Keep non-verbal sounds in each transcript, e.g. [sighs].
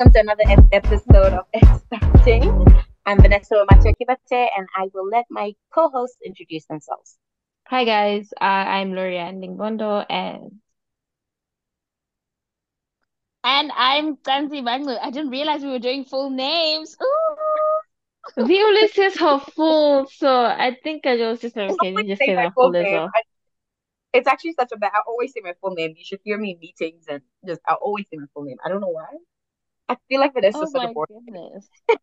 welcome to another episode of Expecting. I'm Vanessa Omacho Kibate, and I will let my co-hosts introduce themselves. Hi guys, uh, I'm Lorianne Lingbondo and And I'm Tansi Banglu. I didn't realize we were doing full names. Ooh. Viola says her full, so I think I was just like, okay, just say say my my full full as name. well. I, it's actually such a bad. I always say my full name. You should hear me in meetings and just. I always say my full name. I don't know why. I feel like Vanessa Oh such a my goodness. [laughs]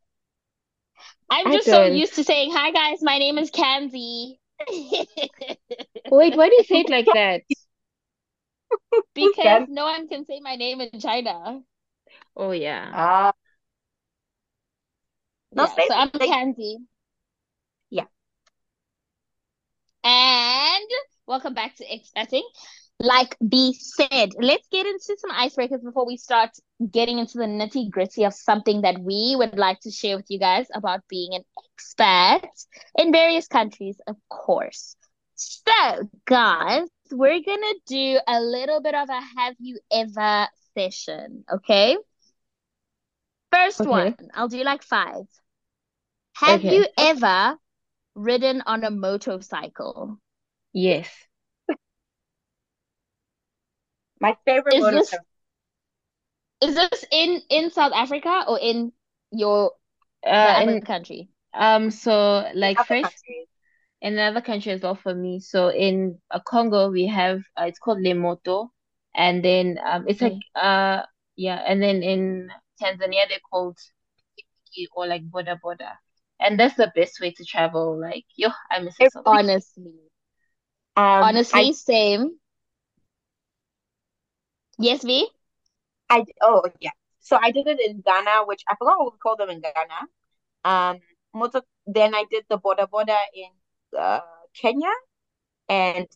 I'm just so used to saying, hi guys, my name is Kanzi. [laughs] Wait, why do you say it like that? [laughs] Because Can no one can say my name in China. Oh yeah. ah no Yeah, so I'm like Kanzi. yeah. And welcome back to Expecting. Like B said, let's get into some icebreakers before we start getting into the nitty gritty of something that we would like to share with you guys about being an expat in various countries, of course. So, guys, we're gonna do a little bit of a have you ever session, okay? First Okay. one, I'll do like five. Have Okay. you ever ridden on a motorcycle? Yes. My favorite Is this is this in in South Africa or in your Uh, other and country? um, so like first in another country as well for me. So in uh, Congo we have uh, it's called Lemoto, and then um, it's like uh yeah, and then in Tanzania they're called or like Boda Boda, and that's the best way to travel. Like yo, I miss it so. Honestly, Um, I honestly, same. Yes, V? I oh yeah. So I did it in Ghana, which I forgot what we call them in Ghana. Um, motor. Then I did the Boda Boda in uh Kenya, and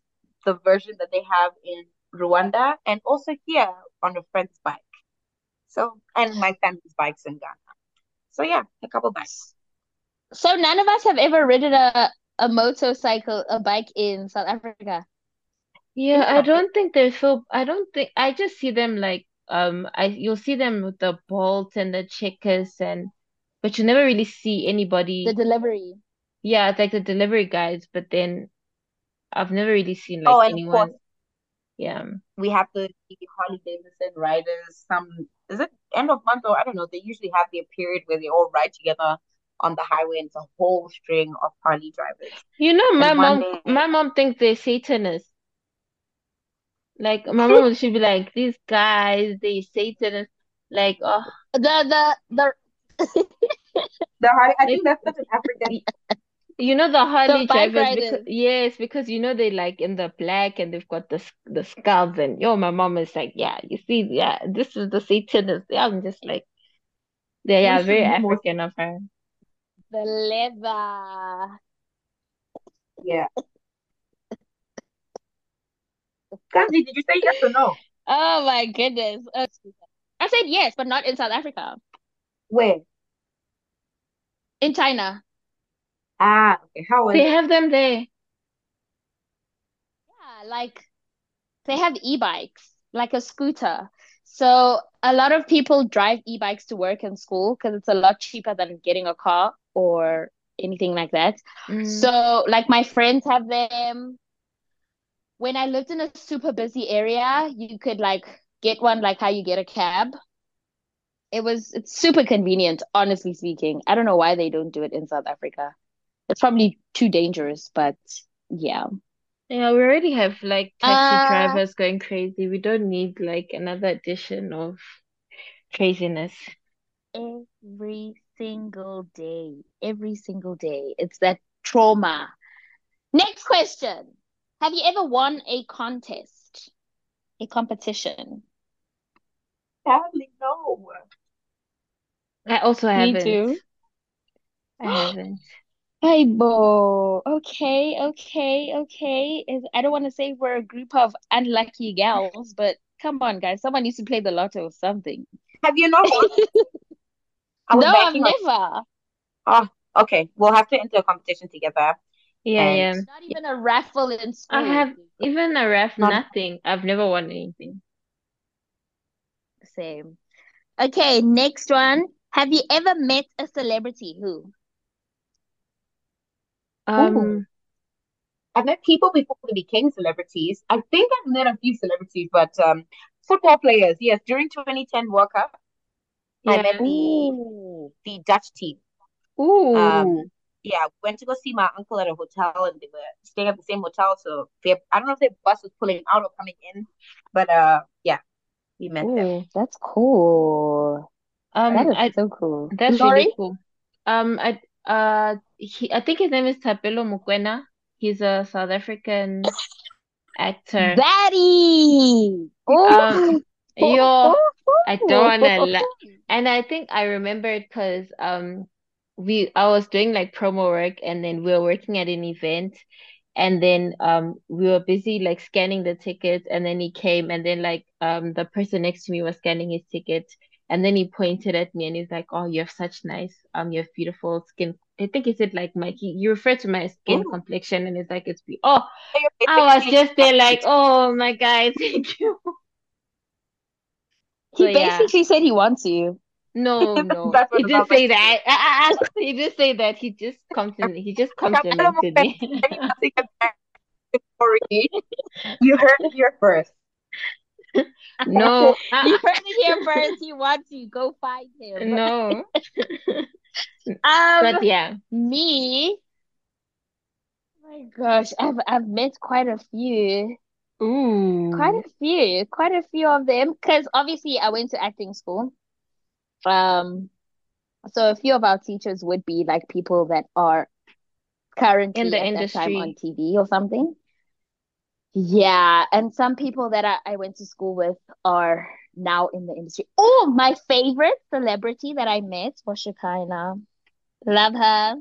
the version that they have in Rwanda, and also here on a friend's bike. So, and my family's bikes in Ghana. So yeah, a couple bikes. So none of us have ever ridden a a motorcycle, a bike in South Africa. Yeah, I don't think they're so. I don't think I just see them like um. I you'll see them with the Bolts and the checkers and, but you never really see anybody The anybody. delivery. Yeah, it's like the delivery guys, but then I've never really seen Oh, like and of course, anyone. Yeah. we have the Harley Davidson riders. Some is it end of month or I don't know. They usually have their period where they all ride together on the highway, and it's a whole string of Harley drivers. You know, my And one mom, day, my mom thinks they're Satanists. Like my mom should be like, these guys, they Satanists. Like, oh, The the the the Harley. I think that's such an African. [laughs] you know the the Harley bike drivers because yes, because you know they like in the black and they've got the s- the skulls and yo, my mom is like, yeah, you see, yeah, this is the Satanists. Yeah, I'm just like, they are should very. African of her. The leather. Yeah. Kanzi, did you say yes or no? Oh my goodness. Oh, I said yes, but not in South Africa. Where? In China. Ah, okay. How was They it? have them there. Yeah, like they have e-bikes, like a scooter. So a lot of people drive e-bikes to work and school because it's a lot cheaper than getting a car or anything like that. Mm. So like my friends have them. When I lived in a super busy area, you could like get one like how you get a cab. It was it's super convenient, honestly speaking. I don't know why they don't do it in South Africa. It's probably too dangerous, but yeah. Yeah, we already have like taxi Uh, drivers going crazy. We don't need like another addition of craziness. every single day, every single day. It's that trauma. Next question. Have you ever won a contest, a competition? Sadly, no. I also Me haven't. too. I haven't. [gasps] Hey, Bo. Okay, okay, okay. Is I don't want to say we're a group of unlucky gals, but come on, guys. Someone needs to play the lotto or something. Have you not won? [laughs] No, I've never. Oh, okay. We'll have to enter a competition together. Yeah, And yeah. Not even a raffle in school. I have even a ref, not nothing. I've never won anything. Same. Okay, next one. Have you ever met a celebrity? Who? ooh. Um, I've met people before they became celebrities. I think I've met a few celebrities, but um, football players. Yes, during 2010 World Cup, I met yeah. the the Dutch team. Ooh. Um, yeah, went to go see my uncle at a hotel, and they were staying at the same hotel. So they, I don't know if their bus was pulling out or coming in, but uh, yeah, we met them. That's cool. Um, is I so cool. that's really cool. Um, I uh he I think his name is Thapelo Mokoena. He's a South African actor. Daddy. Um, Oh. yo, I don't wanna la [laughs] and I think I remember it because um we I was doing like promo work and then we were working at an event and then um we were busy like scanning the tickets and then he came and then like um the person next to me was scanning his ticket and then he pointed at me and he's like, Oh, you have such nice um you have beautiful skin. I think he said like my he, you refer to my skin Ooh, complexion and it's like it's be oh I was just there like oh my guys [laughs] thank you. So He yeah. basically said he wants you. No, [laughs] no, he didn't say that. Ah, [laughs] ah. He didn't say that. He just comes compliment. He just I'm complimented me. anything about the story. You heard it here first. [laughs] No, You uh, heard it here first. He wants you. Go find him. no. Um, But yeah. me, oh my gosh, I've I've met quite a few, Ooh. quite a few, quite a few of them. Because obviously I went to acting school. Um, so a few of our teachers would be like people that are In currently the at that time on. TV or something. Yeah, and some people that I, I went to school with are now in the industry. Oh, my favorite celebrity that I met was Shekinah. Love her.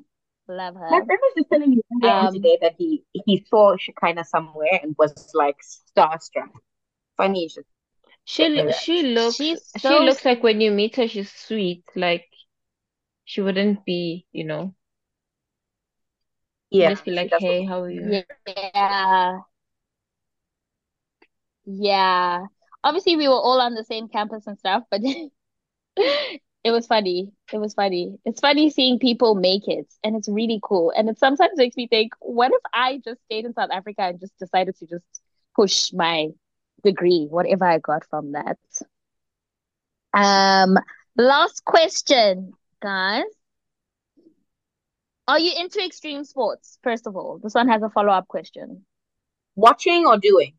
Love her. My her. friend was just telling me earlier Um, today that he he saw Shekinah somewhere and was like starstruck. Funny you should She lo- she looks she's she so looks like when you meet her, she's sweet. Like she wouldn't be, you know, Yeah, just be like, hey, how are you? yeah, yeah. Obviously, we were all on the same campus and stuff, but [laughs] it was funny. It was funny. It's funny seeing people make it, and it's really cool. And it sometimes makes me think, what if I just stayed in South Africa and just decided to just push my degree, whatever I got from that? Um, last question, guys. Are you into extreme sports? First of all, this one has a follow-up question. watching or doing.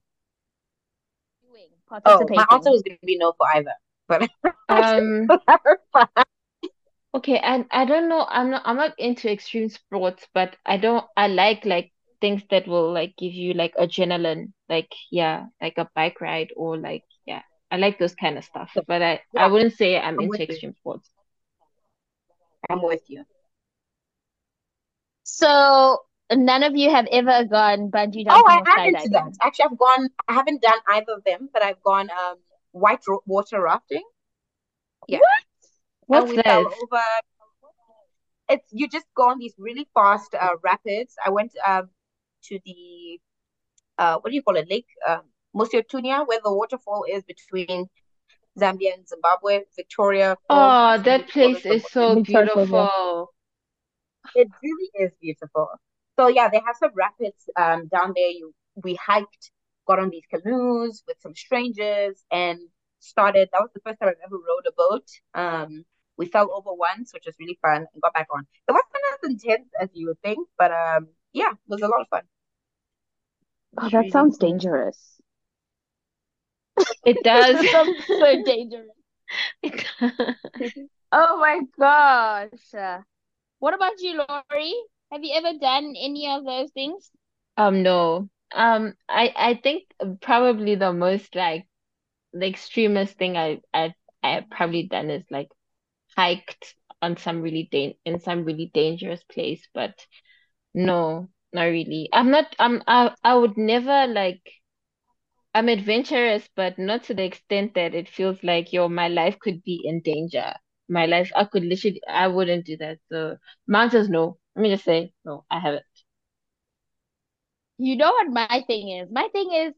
Doing, Oh, my answer was going to be no for either, but [laughs] Um, [laughs] okay, and I don't know, I'm not I'm not into extreme sports, but I don't I like like things that will like give you like adrenaline, like yeah, like a bike ride or like yeah, I like those kind of stuff. But I I wouldn't say I'm I'm into with you. extreme sports. I'm with you. So none of you have ever gone bungee Oh, I or am into that. Actually, I've gone. I haven't done either of them, but I've gone um white ro- water rafting. Yeah, and What's we fell over. It's you just go on these really fast uh, rapids. I went um to the uh what do you call it lake um Mosi-oa-Tunya where the waterfall is between Zambia and Zimbabwe. Victoria Oh, think that place is so Victoria Falls, beautiful. It really is beautiful. So yeah, they have some rapids um down there. You we hiked, got on these canoes with some strangers and started. That was the first time I've ever rowed a boat. Um, we fell over once, which was really fun, and got back on. It wasn't as intense as you would think, but um, yeah, it was a lot of fun. Oh, that really sounds cool. dangerous. It does. [laughs] That sounds so dangerous. [laughs] It Oh my gosh. What about you, Lori? Have you ever done any of those things? Um, no. Um, I I think probably the most like the extremist thing I I I probably done is like hiked on some really dan in some really dangerous place, but no, not really. I'm not. I'm. I I would never like. I'm adventurous, but not to the extent that it feels like, yo, my life could be in danger. My life, I could literally, I wouldn't do that. So, mountains, no. Let me just say, no, I haven't. you know what my thing is? My thing is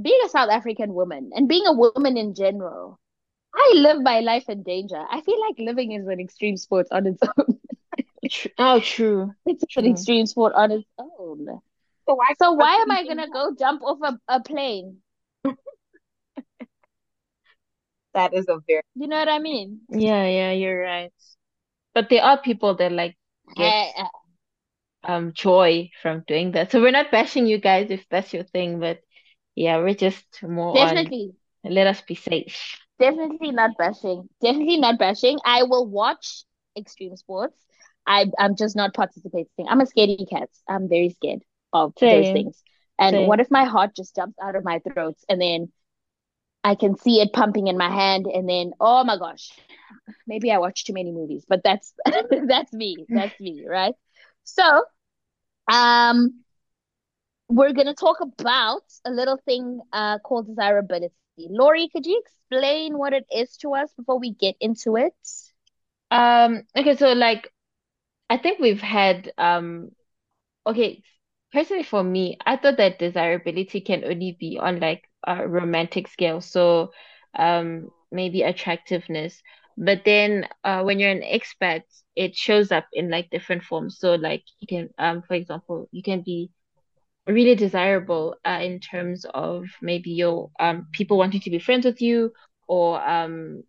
being a South African woman and being a woman in general. I live my life in danger. I feel like living is an extreme sport on its [laughs] own. Oh, true. It's true. an extreme sport on its own. So why, so why am I gonna go jump off a, a plane? [laughs] that is a very you know what I mean? Yeah, yeah, you're right. But there are people that like get uh, um joy from doing that. So we're not bashing you guys if that's your thing, but yeah, we're just more definitely on, let us be safe. Definitely not bashing. Definitely not bashing. I will watch extreme sports. I I'm just not participating. I'm a scaredy cat. I'm very scared of Same. those things. And Same. what if my heart just jumps out of my throat and then I can see it pumping in my hand and then oh my gosh, maybe I watch too many movies, but that's [laughs] that's me. That's me, right? So, um we're going to talk about a little thing uh called desirability. Lori, could you explain what it is to us before we get into it? Um okay, so like I think we've had um okay, personally for me, I thought that desirability can only be on like a romantic scale. So um maybe attractiveness. But then uh when you're an expat, it shows up in like different forms. So like you can um for example, you can be really desirable uh, in terms of maybe your um people wanting to be friends with you or um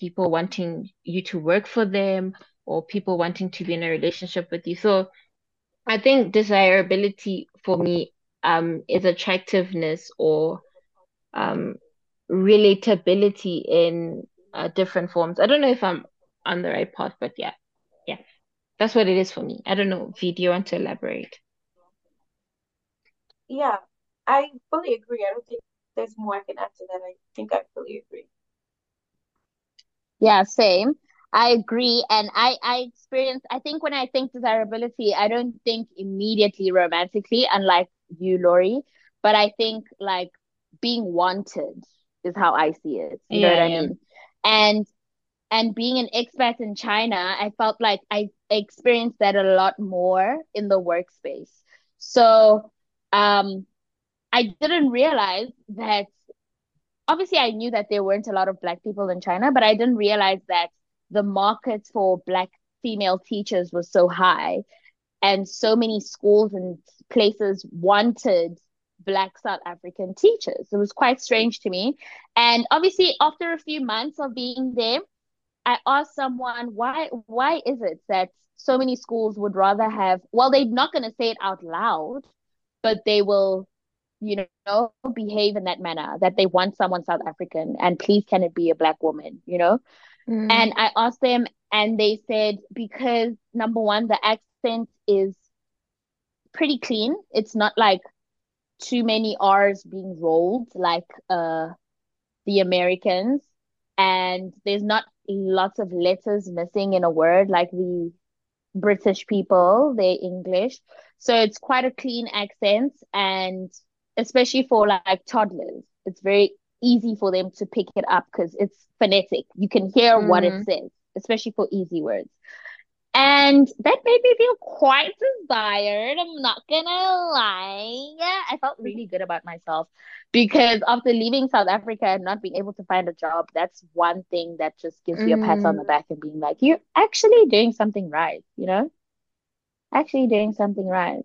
people wanting you to work for them or people wanting to be in a relationship with you. So I think desirability for me um is attractiveness or um relatability in uh, different forms. I don't know if I'm on the right path, but yeah, yeah, that's what it is for me. I don't know. V, do you want to elaborate? Yeah, I fully agree. I don't think there's more I can add to that. I think I fully agree. Yeah, same. I agree. And I, I experience, I think when I think desirability, I don't think immediately romantically, unlike you, Lori, but I think like being wanted is how I see it. You yeah, know what I mean? And and being an expat in China, I felt like I experienced that a lot more in the workspace. So um I didn't realize that obviously I knew that there weren't a lot of black people in China, but I didn't realize that the market for black female teachers was so high and so many schools and places wanted black south african teachers. It was quite strange to me. And obviously after a few months of being there i asked someone why why is it that so many schools would rather have well they're not going to say it out loud but they will you know behave in that manner that they want someone south african and please can it be a black woman you know Mm. And I asked them, and they said because number one, the accent is pretty clean. It's not like too many R's being rolled like uh the Americans, and there's not lots of letters missing in a word like the British people, their English. So it's quite a clean accent, and especially for like toddlers, it's very easy for them to pick it up because it's phonetic. You can hear mm-hmm. what it mm-hmm. says, especially for easy words. And that made me feel quite inspired. I'm not gonna lie. I felt really good about myself because after leaving South Africa and not being able to find a job, that's one thing that just gives mm. you a pat on the mm. back and being like, you're actually doing something right, you know? Actually doing something right.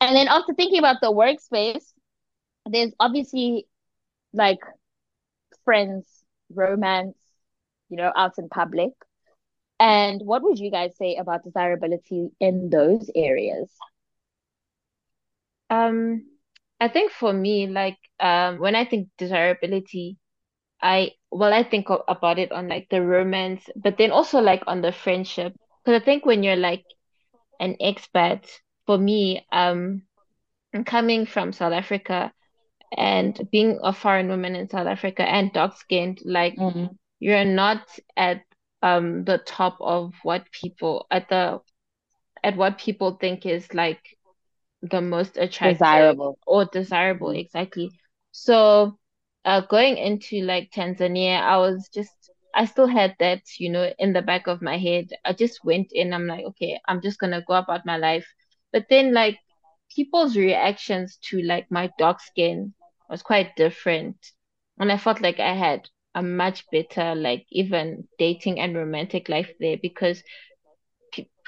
And then after thinking about the workspace, there's obviously like friends, romance, you know, out in public. And what would you guys say about desirability in those areas? Um, I think for me, like, um, when I think desirability, I well, I think about it on like the romance, but then also like on the friendship. Because I think when you're like an expat, for me, um, coming from South Africa, and being a foreign woman in South Africa and dark skinned, like mm-hmm. you're not at um the top of what people at the at what people think is like the most attractive desirable. or desirable exactly. So uh going into like tanzania i was just i still had that you know in the back of my head. I just went in i'm like okay i'm just gonna go about my life. But then like people's reactions to like my dark skin was quite different. And I felt like I had a much better like even dating and romantic life there because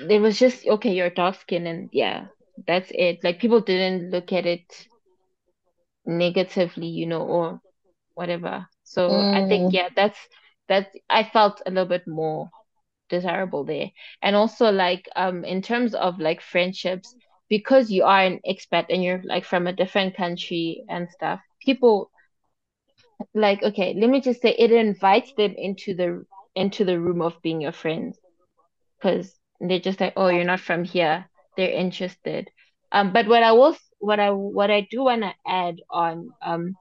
it was just okay, you're dark skin and yeah, that's it. Like people didn't look at it negatively, you know, or whatever. So I think Mm, yeah, that's that I felt a little bit more desirable there. And also like um in terms of like friendships, because you are an expat and you're like from a different country and stuff, people like okay, let me just say it invites them into the into the room of being your friends because they're just like, oh, you're not from here. They're interested. Um, but what I will, what I what I do want to add on, um,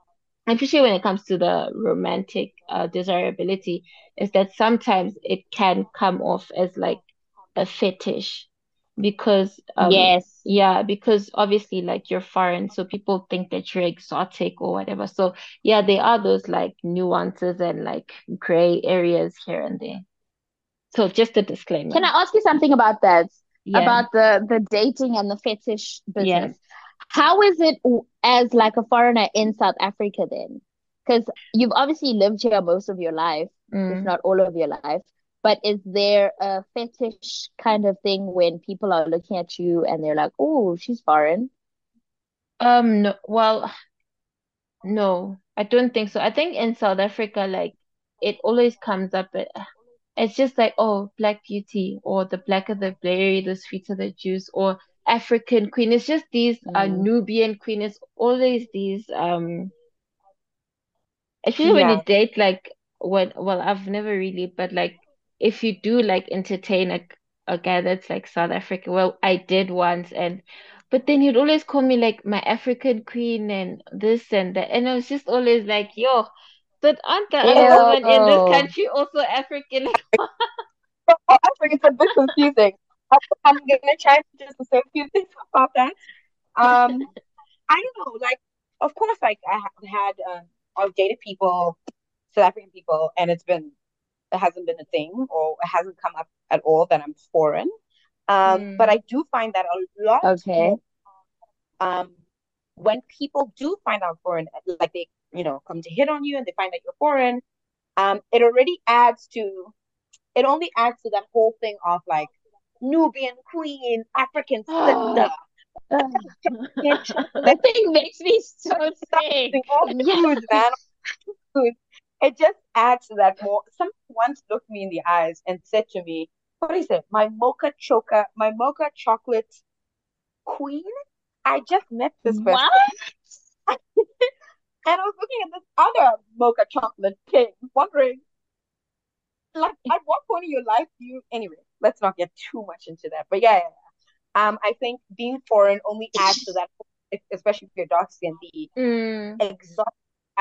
especially when it comes to the romantic uh, desirability, is that sometimes it can come off as like a fetish because um yes. Yeah because obviously like you're foreign so people think that you're exotic or whatever so yeah there are those like nuances and like gray areas here and there so just a disclaimer. Can I ask you something about that? yeah About the the dating and the fetish business. How is it as like a foreigner in South Africa then? Because you've obviously lived here most of your life, if mm. not all of your life. But is there a fetish kind of thing when people are looking at you and they're like, "Oh, she's foreign"? um no well no I don't think so I think in South Africa like it always comes up It's just like, oh, Black Beauty or the blacker the berry, the sweeter the juice, or African Queen. It's just these uh, Mm. Nubian Queen. It's always these um especially when you date like when well, I've never really, but like if you do like entertain a a guy that's like South Africa, well, I did once and but then he'd always call me like my African queen and this and that. And I was just always like, yo, but aren't the other women in this country also African? Oh, Actually, it's a bit confusing. I'm gonna try to just say a few things about that. Um, I don't know, like, of course, like I have had, um, I've dated people, South African people, and it's been, it hasn't been a thing, or it hasn't come up at all that I'm foreign. Um, but Mm, I do find that a lot Okay. um, when people do find out foreign, like they, you know, come to hit on you and they find that you're foreign, um, it already adds to it only adds to that whole thing of like Nubian queen, African [gasps] sister, [laughs] The thing makes me so [laughs] sick. all the foods, man, foods. [laughs] It just adds to that more. Someone once looked me in the eyes and said to me, "What is it? My mocha choca, my mocha chocolate queen." I just met this person, What? [laughs] and I was looking at this other mocha chocolate king, wondering, like, at what point in your life do you? Anyway, let's not get too much into that. But yeah, yeah, yeah. Um, I think being foreign only adds to that, especially if you're dark skin, the Mm,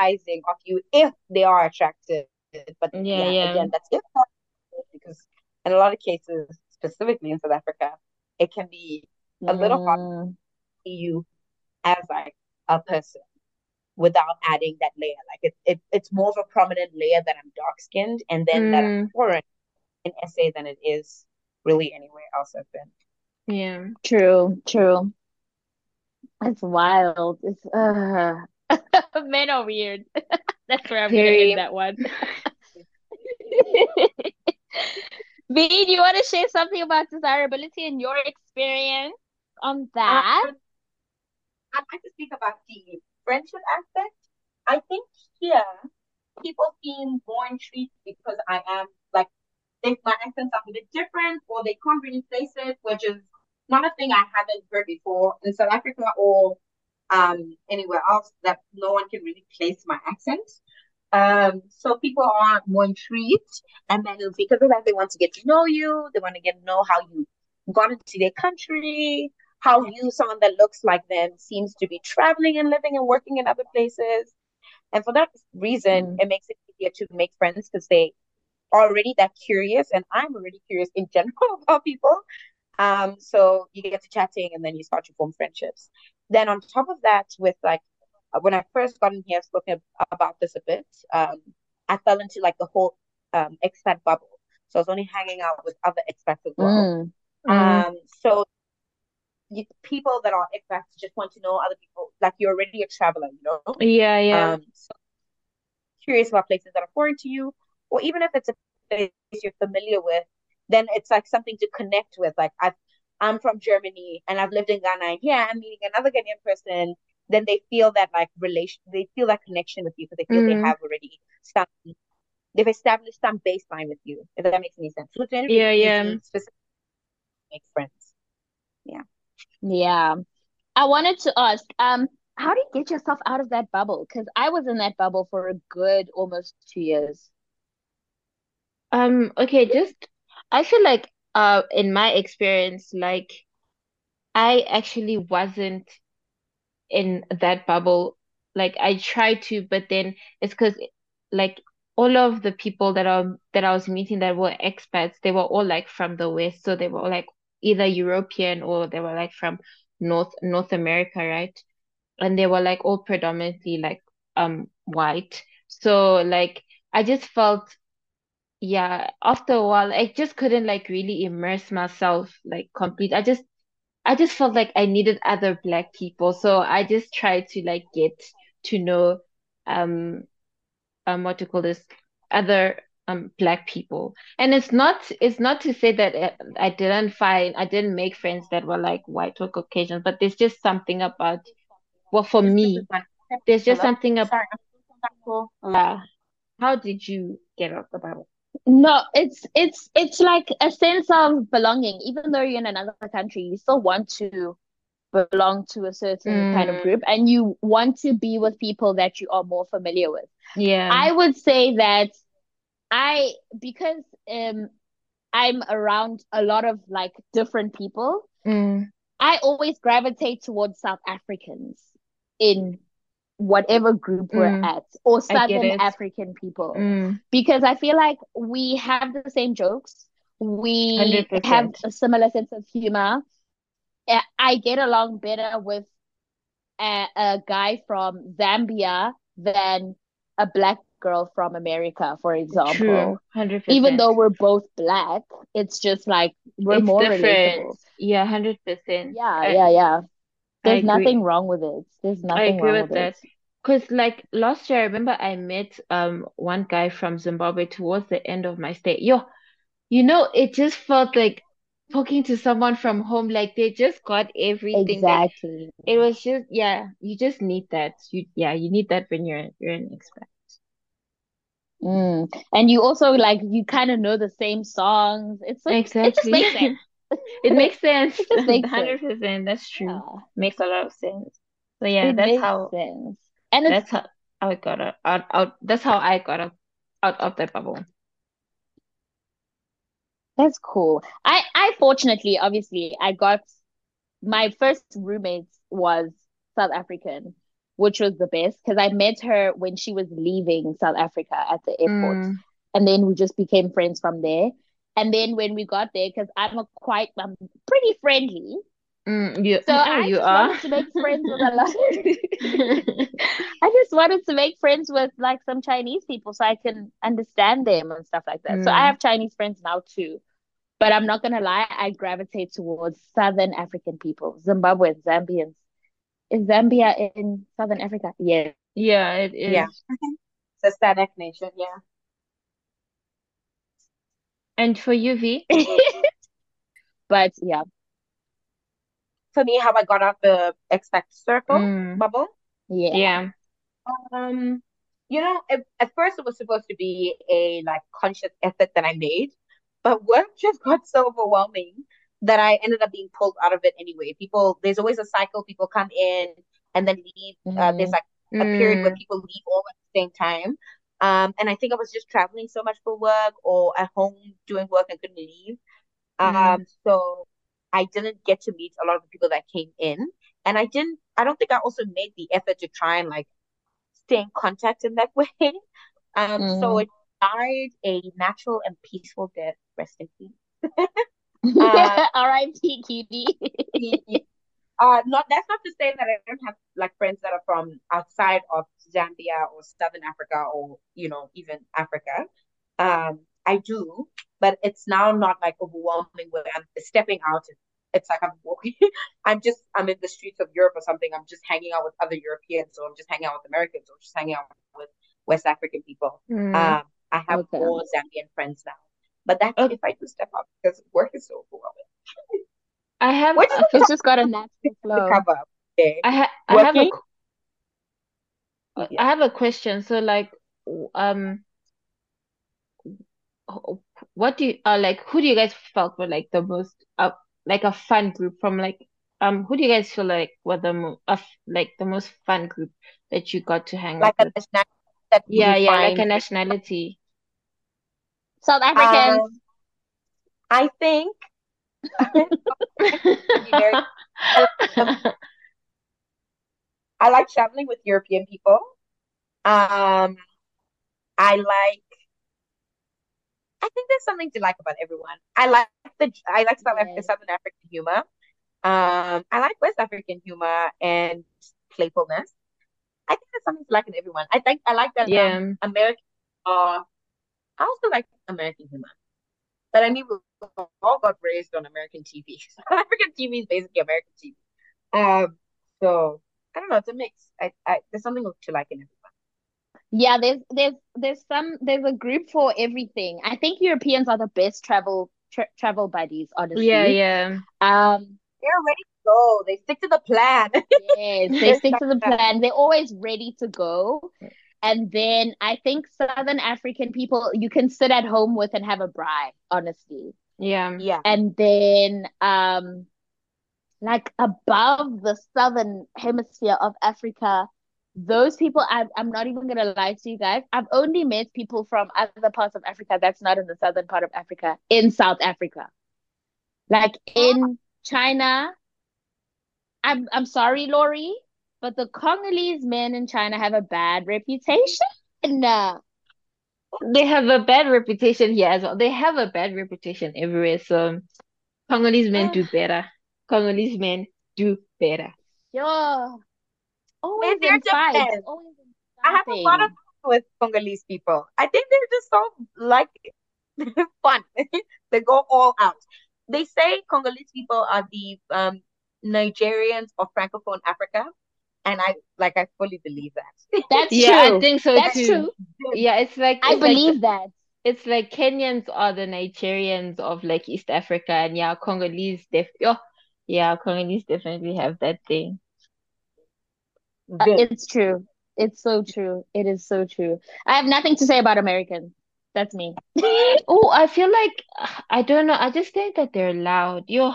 exoticizing of you if they are attractive. But yeah, yeah, yeah. again, that's if because in a lot of cases, specifically in South Africa, it can be a little hard Mm, to see you as like a person without adding that layer. Like it, it it's more of a prominent layer that I'm dark skinned and then that I'm Mm, foreign in SA than it is really anywhere else I've been. yeah. true, true. It's wild. It's uh [laughs] men are weird. [laughs] That's where I'm gonna end that one. [laughs] V, do you want to share something about desirability and your experience on Um, that? I'd like to speak about the friendship aspect. I think here people seem more intrigued because I am like if my accent sounds a bit different or they can't really place it, which is not a thing I haven't heard before in South Africa or um anywhere else that no one can really place my accent. Um, so people are more intrigued, and then because of that, they want to get to know you. They want to get to know how you got into their country, how you, someone that looks like them, seems to be traveling and living and working in other places. And for that reason, Mm. it makes it easier to make friends because they are already that curious, and I'm already curious in general [laughs] about people. Um, so you get to chatting, and then you start to form friendships. Then on top of that, with like uh, when I first got in here, spoken about this a bit. Um, I fell into like the whole um expat bubble, so I was only hanging out with other expats as well. Mm. Mm, Um, so you, people that are expats just want to know other people. Like you're already a traveler, you know. Yeah, yeah. Um, so curious about places that are foreign to you, or even if it's a place you're familiar with, then it's like something to connect with. Like I've I'm from Germany and I've lived in Ghana, and yeah, I'm meeting another Ghanaian person. Then they feel that like relation, they feel that connection with you because they feel Mm. they have already some, they've established some baseline with you. If that makes any sense. So Yeah, yeah. easy, specific, make friends. Yeah. Yeah. I wanted to ask, um, how do you get yourself out of that bubble? Because I was in that bubble for a good almost two years. Um, okay, just I feel like uh in my experience, like I actually wasn't in that bubble. Like I tried to, but then it's because like all of the people that are that I was meeting that were expats, they were all like from the West, so they were like either European or they were like from North North America, right? And they were like all predominantly like um white. So like I just felt yeah, after a while, I just couldn't like really immerse myself like complete. I just I just felt like I needed other black people. So I just tried to like get to know um um what to call this other um black people. And it's not it's not to say that uh, I didn't find I didn't make friends that were like white or Caucasian, but there's just something about well for me, there's just something about Sorry, I'm so thankful. uh, how did you get out the Bible? No, it's it's it's like a sense of belonging. Even though you're in another country, you still want to belong to a certain kind of Mm, group and you want to be with people that you are more familiar with. yeah. I would say that I because um I'm around a lot of like different people, Mm, I always gravitate towards South Africans in whatever group we're mm, at, or Southern. African people, Mm, because I feel like we have the same jokes, we have 100%. a similar sense of humor. I get along better with a, a guy from Zambia than a black girl from America, for True. example. 100%. Even though we're both black, it's just like we're It's more different. relatable. Yeah, 100%. Yeah, I yeah, yeah. I There's nothing wrong with it. There's I nothing agree wrong with it. I agree with it. that. Because like last year, I remember I met um one guy from Zimbabwe towards the end of my stay. Yo, you know, it just felt like talking to someone from home. Like they just got everything. Exactly. it was just yeah, you just need that. You yeah, you need that when you're you're an expat. Mm. And you also like you kind of know the same songs. It's like it just makes sense. [laughs] [laughs] It makes sense. It makes 100%. That's true. Yeah, Makes a lot of sense. So yeah, it that's makes how sense. And that's how I got out, out, out that's how I got out, out of that bubble. that's cool. I I fortunately, obviously, I got my first roommate was South African, which was the best because I met her when she was leaving South Africa at the airport. Mm, and then we just became friends from there. And then when we got there, because I'm a quite, I'm pretty friendly, mm, you so oh, I you just are. wanted to make friends with a lot. [laughs] [laughs] I just wanted to make friends with like some Chinese people so I can understand them and stuff like that. So I Mm, have Chinese friends now too. But I'm not gonna lie, I gravitate towards Southern African people, Zimbabweans, Zambians. Is Zambia in Southern Africa? Yes. yeah, it Yeah. It's a SADC nation, yeah. And for you, V? [laughs] But yeah. For me, how I got out the expat circle Mm, bubble. Yeah. yeah. Um, you know, at, at first it was supposed to be a like conscious effort that I made, but work [laughs] just got so overwhelming that I ended up being pulled out of it anyway. People, there's always a cycle. People come in and then leave. Uh, there's Mm, like a period where Mm, people leave all at the same time. Um, and I think I was just traveling so much for work or at home doing work and couldn't leave. mm, Um, so I didn't get to meet a lot of the people that came in. And I didn't, I don't think I also made the effort to try and like stay in contact in that [laughs] way. Um, so mm. it died a natural and peaceful death. Rest in peace. [laughs] [laughs] Uh, R.I.P. Kiwi. Uh, not that's not to say that I don't have like friends that are from outside of Zambia or Southern Africa or you know even Africa. Um, I do, but it's now not like overwhelming where I'm stepping out it's like I'm walking, [laughs] I'm just, I'm in the streets of Europe or something. I'm just hanging out with other Europeans, or I'm just hanging out with Americans, or just hanging out with West African people. Mm. Um, I have Okay. more Zambian friends now, but that's Okay. if I do step up because work is so overwhelming. [laughs] I have What is a It's just got a natural to flow. cover? Okay. I ha I have a Working? qu- I have a question. So like um what do you uh like who do you guys felt were like the most uh like a fun group from like um who do you guys feel like were the mo uh, like the most fun group that you got to hang Like out a with? nationality that you Yeah, yeah, like a nationality. South Africans. Um, I think be very. I like traveling with European people. Um, I like. I think there's something to like about everyone. I like the. I like South Yes. Southern African humor. Um, I like West African humor and playfulness. I think there's something to like in everyone. I think I like that. Um, Yeah. American. Uh, I also like American humor. But I mean, all got raised on American TV. African [laughs] TV is basically American TV. Um, so I don't know. It's a mix. I, I there's something to like in everyone. Yeah, there's there's there's some there's a group for everything. I think Europeans are the best travel tra travel buddies, honestly. yeah. Um, They're ready to go. They stick to the plan. [laughs] yes, they stick to the plan. They're always ready to go. And then I think Southern African people you can sit at home with and have a braai, honestly. Yeah. Yeah. And then um like above the southern hemisphere of Africa, those people I, I'm not even gonna lie to you guys. I've only met people from other parts of Africa that's not in the southern part of Africa in South Africa. Like in China, I'm I'm sorry, Lori, but the Congolese men in China have a bad reputation. [laughs] They have a bad reputation here as well. They have a bad reputation everywhere. So Congolese men do [sighs] better. Congolese men do better. Yeah. Always they're in fights, always in I have a lot of fun with Congolese people. I think they're just so like [laughs] fun. [laughs] They go all out. They say Congolese people are the um Nigerians of Francophone Africa, and I like I fully believe that. [laughs] That's Yeah, I think so That's too. true. Yeah, it's like I it's like believe that. it's like Kenyans are the Nigerians of like East Africa, and yeah, Congolese def oh, yeah, Congolese definitely have that thing. Uh, it's true. It's so true. It is so true. I have nothing to say about Americans. That's me. [laughs] Oh, I feel like I don't know. I just think that they're loud. Yo,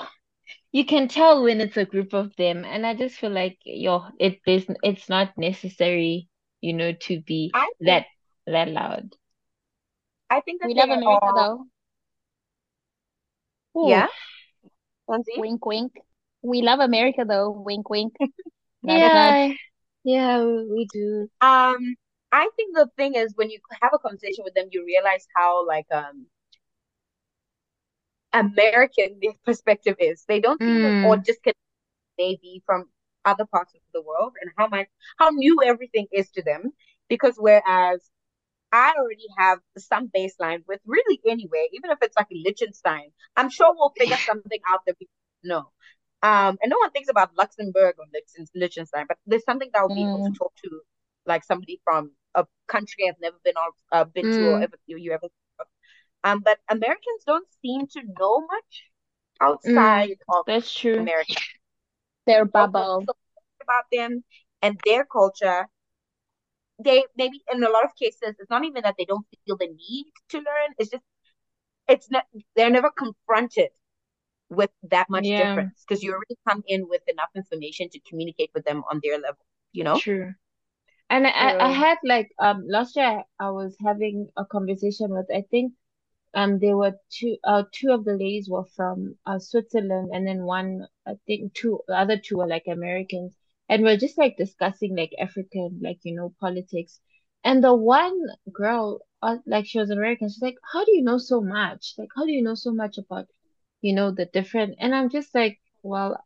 you can tell when it's a group of them, and I just feel like yo, it is it's not necessary, you know, to be think that that loud. I think that We they love America are though. Oh, yeah, Lindsay? Wink, wink. We love America though. Wink, wink. [laughs] Nudge, nudge. yeah, yeah, we do. Um, I think the thing is when you have a conversation with them, you realize how like um American their [laughs] perspective is. They don't seem to, or Mm, disconnect maybe from other parts of the world and how much how new everything is to them. Because whereas I already have some baseline with really anywhere, even if it's like Liechtenstein, I'm sure we'll figure [laughs] something out that we know. Um, and no one thinks about Luxembourg or Liechten- Liechtenstein, but there's something that I'll be able to Mm, talk to, like somebody from a country I've never been on, uh, been to or mm, ever you, you ever. Um, but Americans don't seem to know much mm, outside of that's true. America. their bubble. so about them and their culture. They maybe in a lot of cases, it's not even that they don't feel the need to learn. It's just it's not they're never confronted with that much Yeah, difference because you already come in with enough information to communicate with them on their level, you know? true. And I, I I had like um last year I was having a conversation with I think um there were two uh two of the ladies were from uh Switzerland and then one I think two the other two were like Americans and we're just like discussing like African like you know politics. And the one girl uh, like she was American. She's like how do you know so much? Like how do you know so much about you know the different? And I'm just like well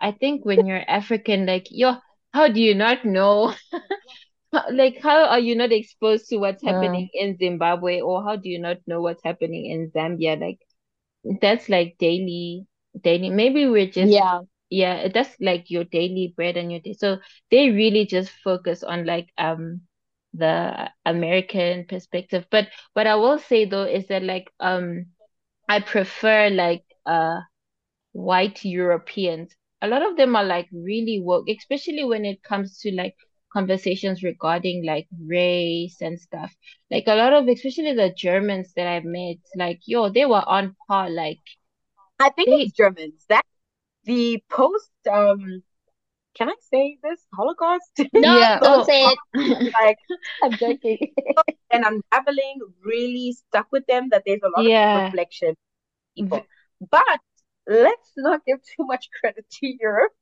I think when you're African like yo how do you not know [laughs] Like, how are you not exposed to what's happening in Zimbabwe, or how do you not know what's happening in Zambia? Like, that's like daily daily. Maybe we're just Yeah. yeah, that's like your daily bread and your day. So they really just focus on like um the American perspective. But what I will say though is that like um I prefer like uh white Europeans. A lot of them are like really woke, especially when it comes to like conversations regarding like race and stuff. Like a lot of, especially the Germans that I've met, like yo, they were on par. Like I think they, it's Germans. That the post um can I say this Holocaust? [laughs] No, yeah, don't say it. [laughs] like [laughs] I'm joking. and I'm unraveling really stuck with them that there's a lot Yeah. of reflection people. But let's not give too much credit to Europe.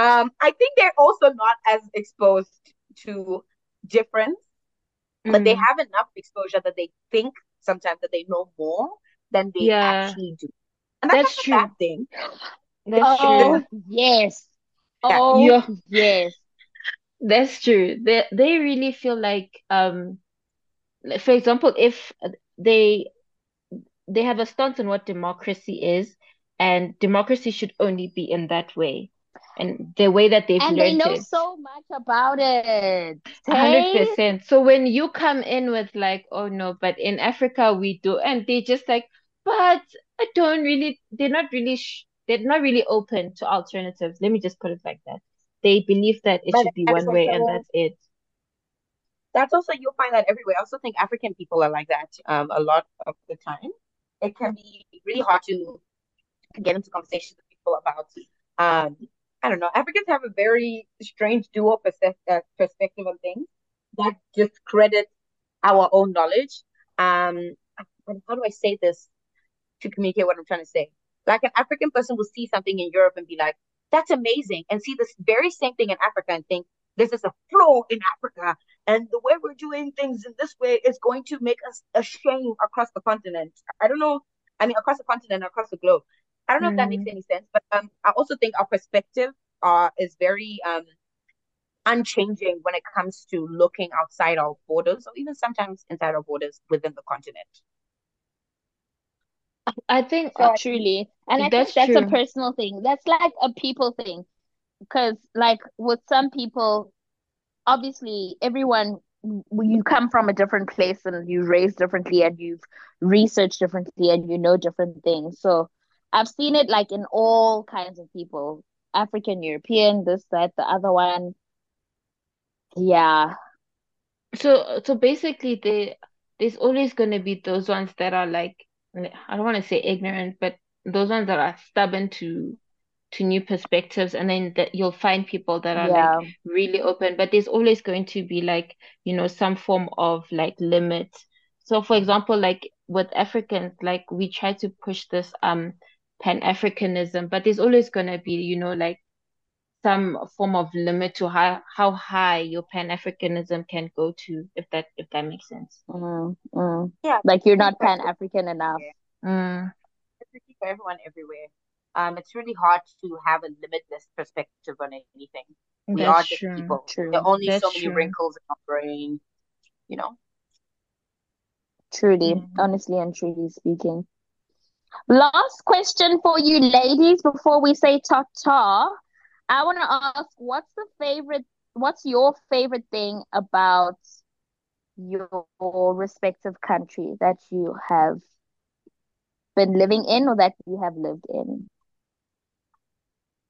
Um, I think they're also not as exposed to difference, but they Mm, have enough exposure that they think sometimes that they know more than they yeah, actually do. And that's that's a true. bad thing. That's Oh, true. yes. Yeah. Oh, Yeah, yes. that's true. They they really feel like um like, for example, if they they have a stance on what democracy is, and democracy should only be in that way. And the way that they've And they know it, so much about it. a hundred Hey? percent. So when you come in with like, oh no, but in Africa we do, and they just like, but I don't really, they're not really, sh they're not really open to alternatives. Let me just put it like that. They believe that it But should be one way and that's it. that's also you'll find that everywhere. I also think African people are like that um a lot of the time. It can be really hard to get into conversations with people about um I don't know. Africans have a very strange dual perspective uh, perspective on things that discredit our own knowledge. Um, how do I say this to communicate what I'm trying to say? Like an African person will see something in Europe and be like, "That's amazing," and see this very same thing in Africa and think this is a flaw in Africa, and the way we're doing things in this way is going to make us a shame across the continent. I don't know. I mean, across the continent, across the globe. I don't know if that makes Mm, any sense, but um, I also think our perspective uh is very um unchanging when it comes to looking outside our borders, or even sometimes inside our borders within the continent. I think So uh, Truly. And I think that's that's a personal thing. That's like a people thing. Because, like, with some people, obviously, everyone, you come from a different place and you raised differently and you've researched differently and you know different things. So I've seen it like in all kinds of people, African, European, this, that, the other one. Yeah. So so basically, they there's always going to be those ones that are like I don't want to say ignorant, but those ones that are stubborn to to new perspectives, and then that you'll find people that are like really open. But there's always going to be like you know some form of like limit. So for example, like with Africans, like we try to push this um Pan-Africanism, but there's always going to be you know like some form of limit to how how high your Pan-Africanism can go to, if that if that makes sense. Mm, mm. yeah, Like you're not Pan-African enough. everyone. Mm, It's for everyone everywhere. Um, it's really hard to have a limitless perspective on anything. We are that's just true. people. There are True. only so many true. wrinkles in our brain, you know. Truly, Mm. honestly and truly speaking. Last question for you ladies before we say ta-ta. I want to ask, what's the favorite, what's your favorite thing about your respective country that you have been living in or that you have lived in?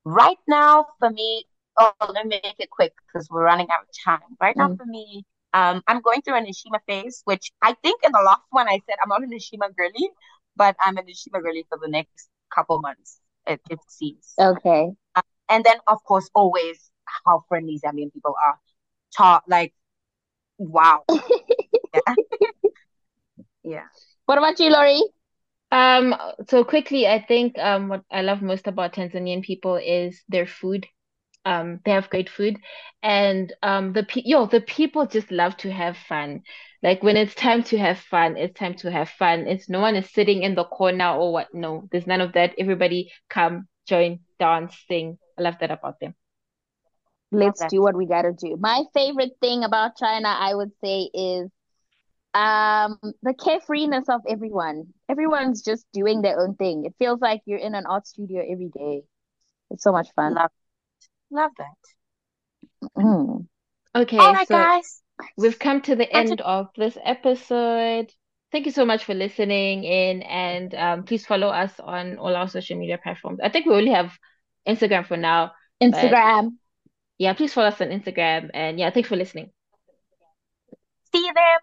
Right now, for me, oh, let me make it quick because we're running out of time. Right now, Mm. for me, um, I'm going through an nshima phase, which I think in the last one I said I'm not a nshima girly, but I'm a nshima girly for the next couple months, it, it seems. Okay. And then, of course, always how friendly Zambian people are. Talk, like, wow. [laughs] Yeah. Yeah. What about you, Lori? Um, so quickly, I think um what I love most about Tanzanian people is their food. Um, they have great food, and um the pe yo the people just love to have fun. Like when it's time to have fun, it's time to have fun. It's no one is sitting in the corner or what. No, there's none of that. Everybody come, join, dance, sing. I love that about them. Let's do what we gotta do. My favorite thing about China, I would say, is Um, the carefreeness of everyone. Everyone's just doing their own thing. It feels like you're in an art studio every day. It's so much fun. Love, love that. Mm. Okay, All right, so guys. we've come to the That's end of this episode. Thank you so much for listening in, and um, please follow us on all our social media platforms. I think we only have Instagram for now, but Instagram. yeah, please follow us on Instagram. And yeah, thanks for listening. See you there.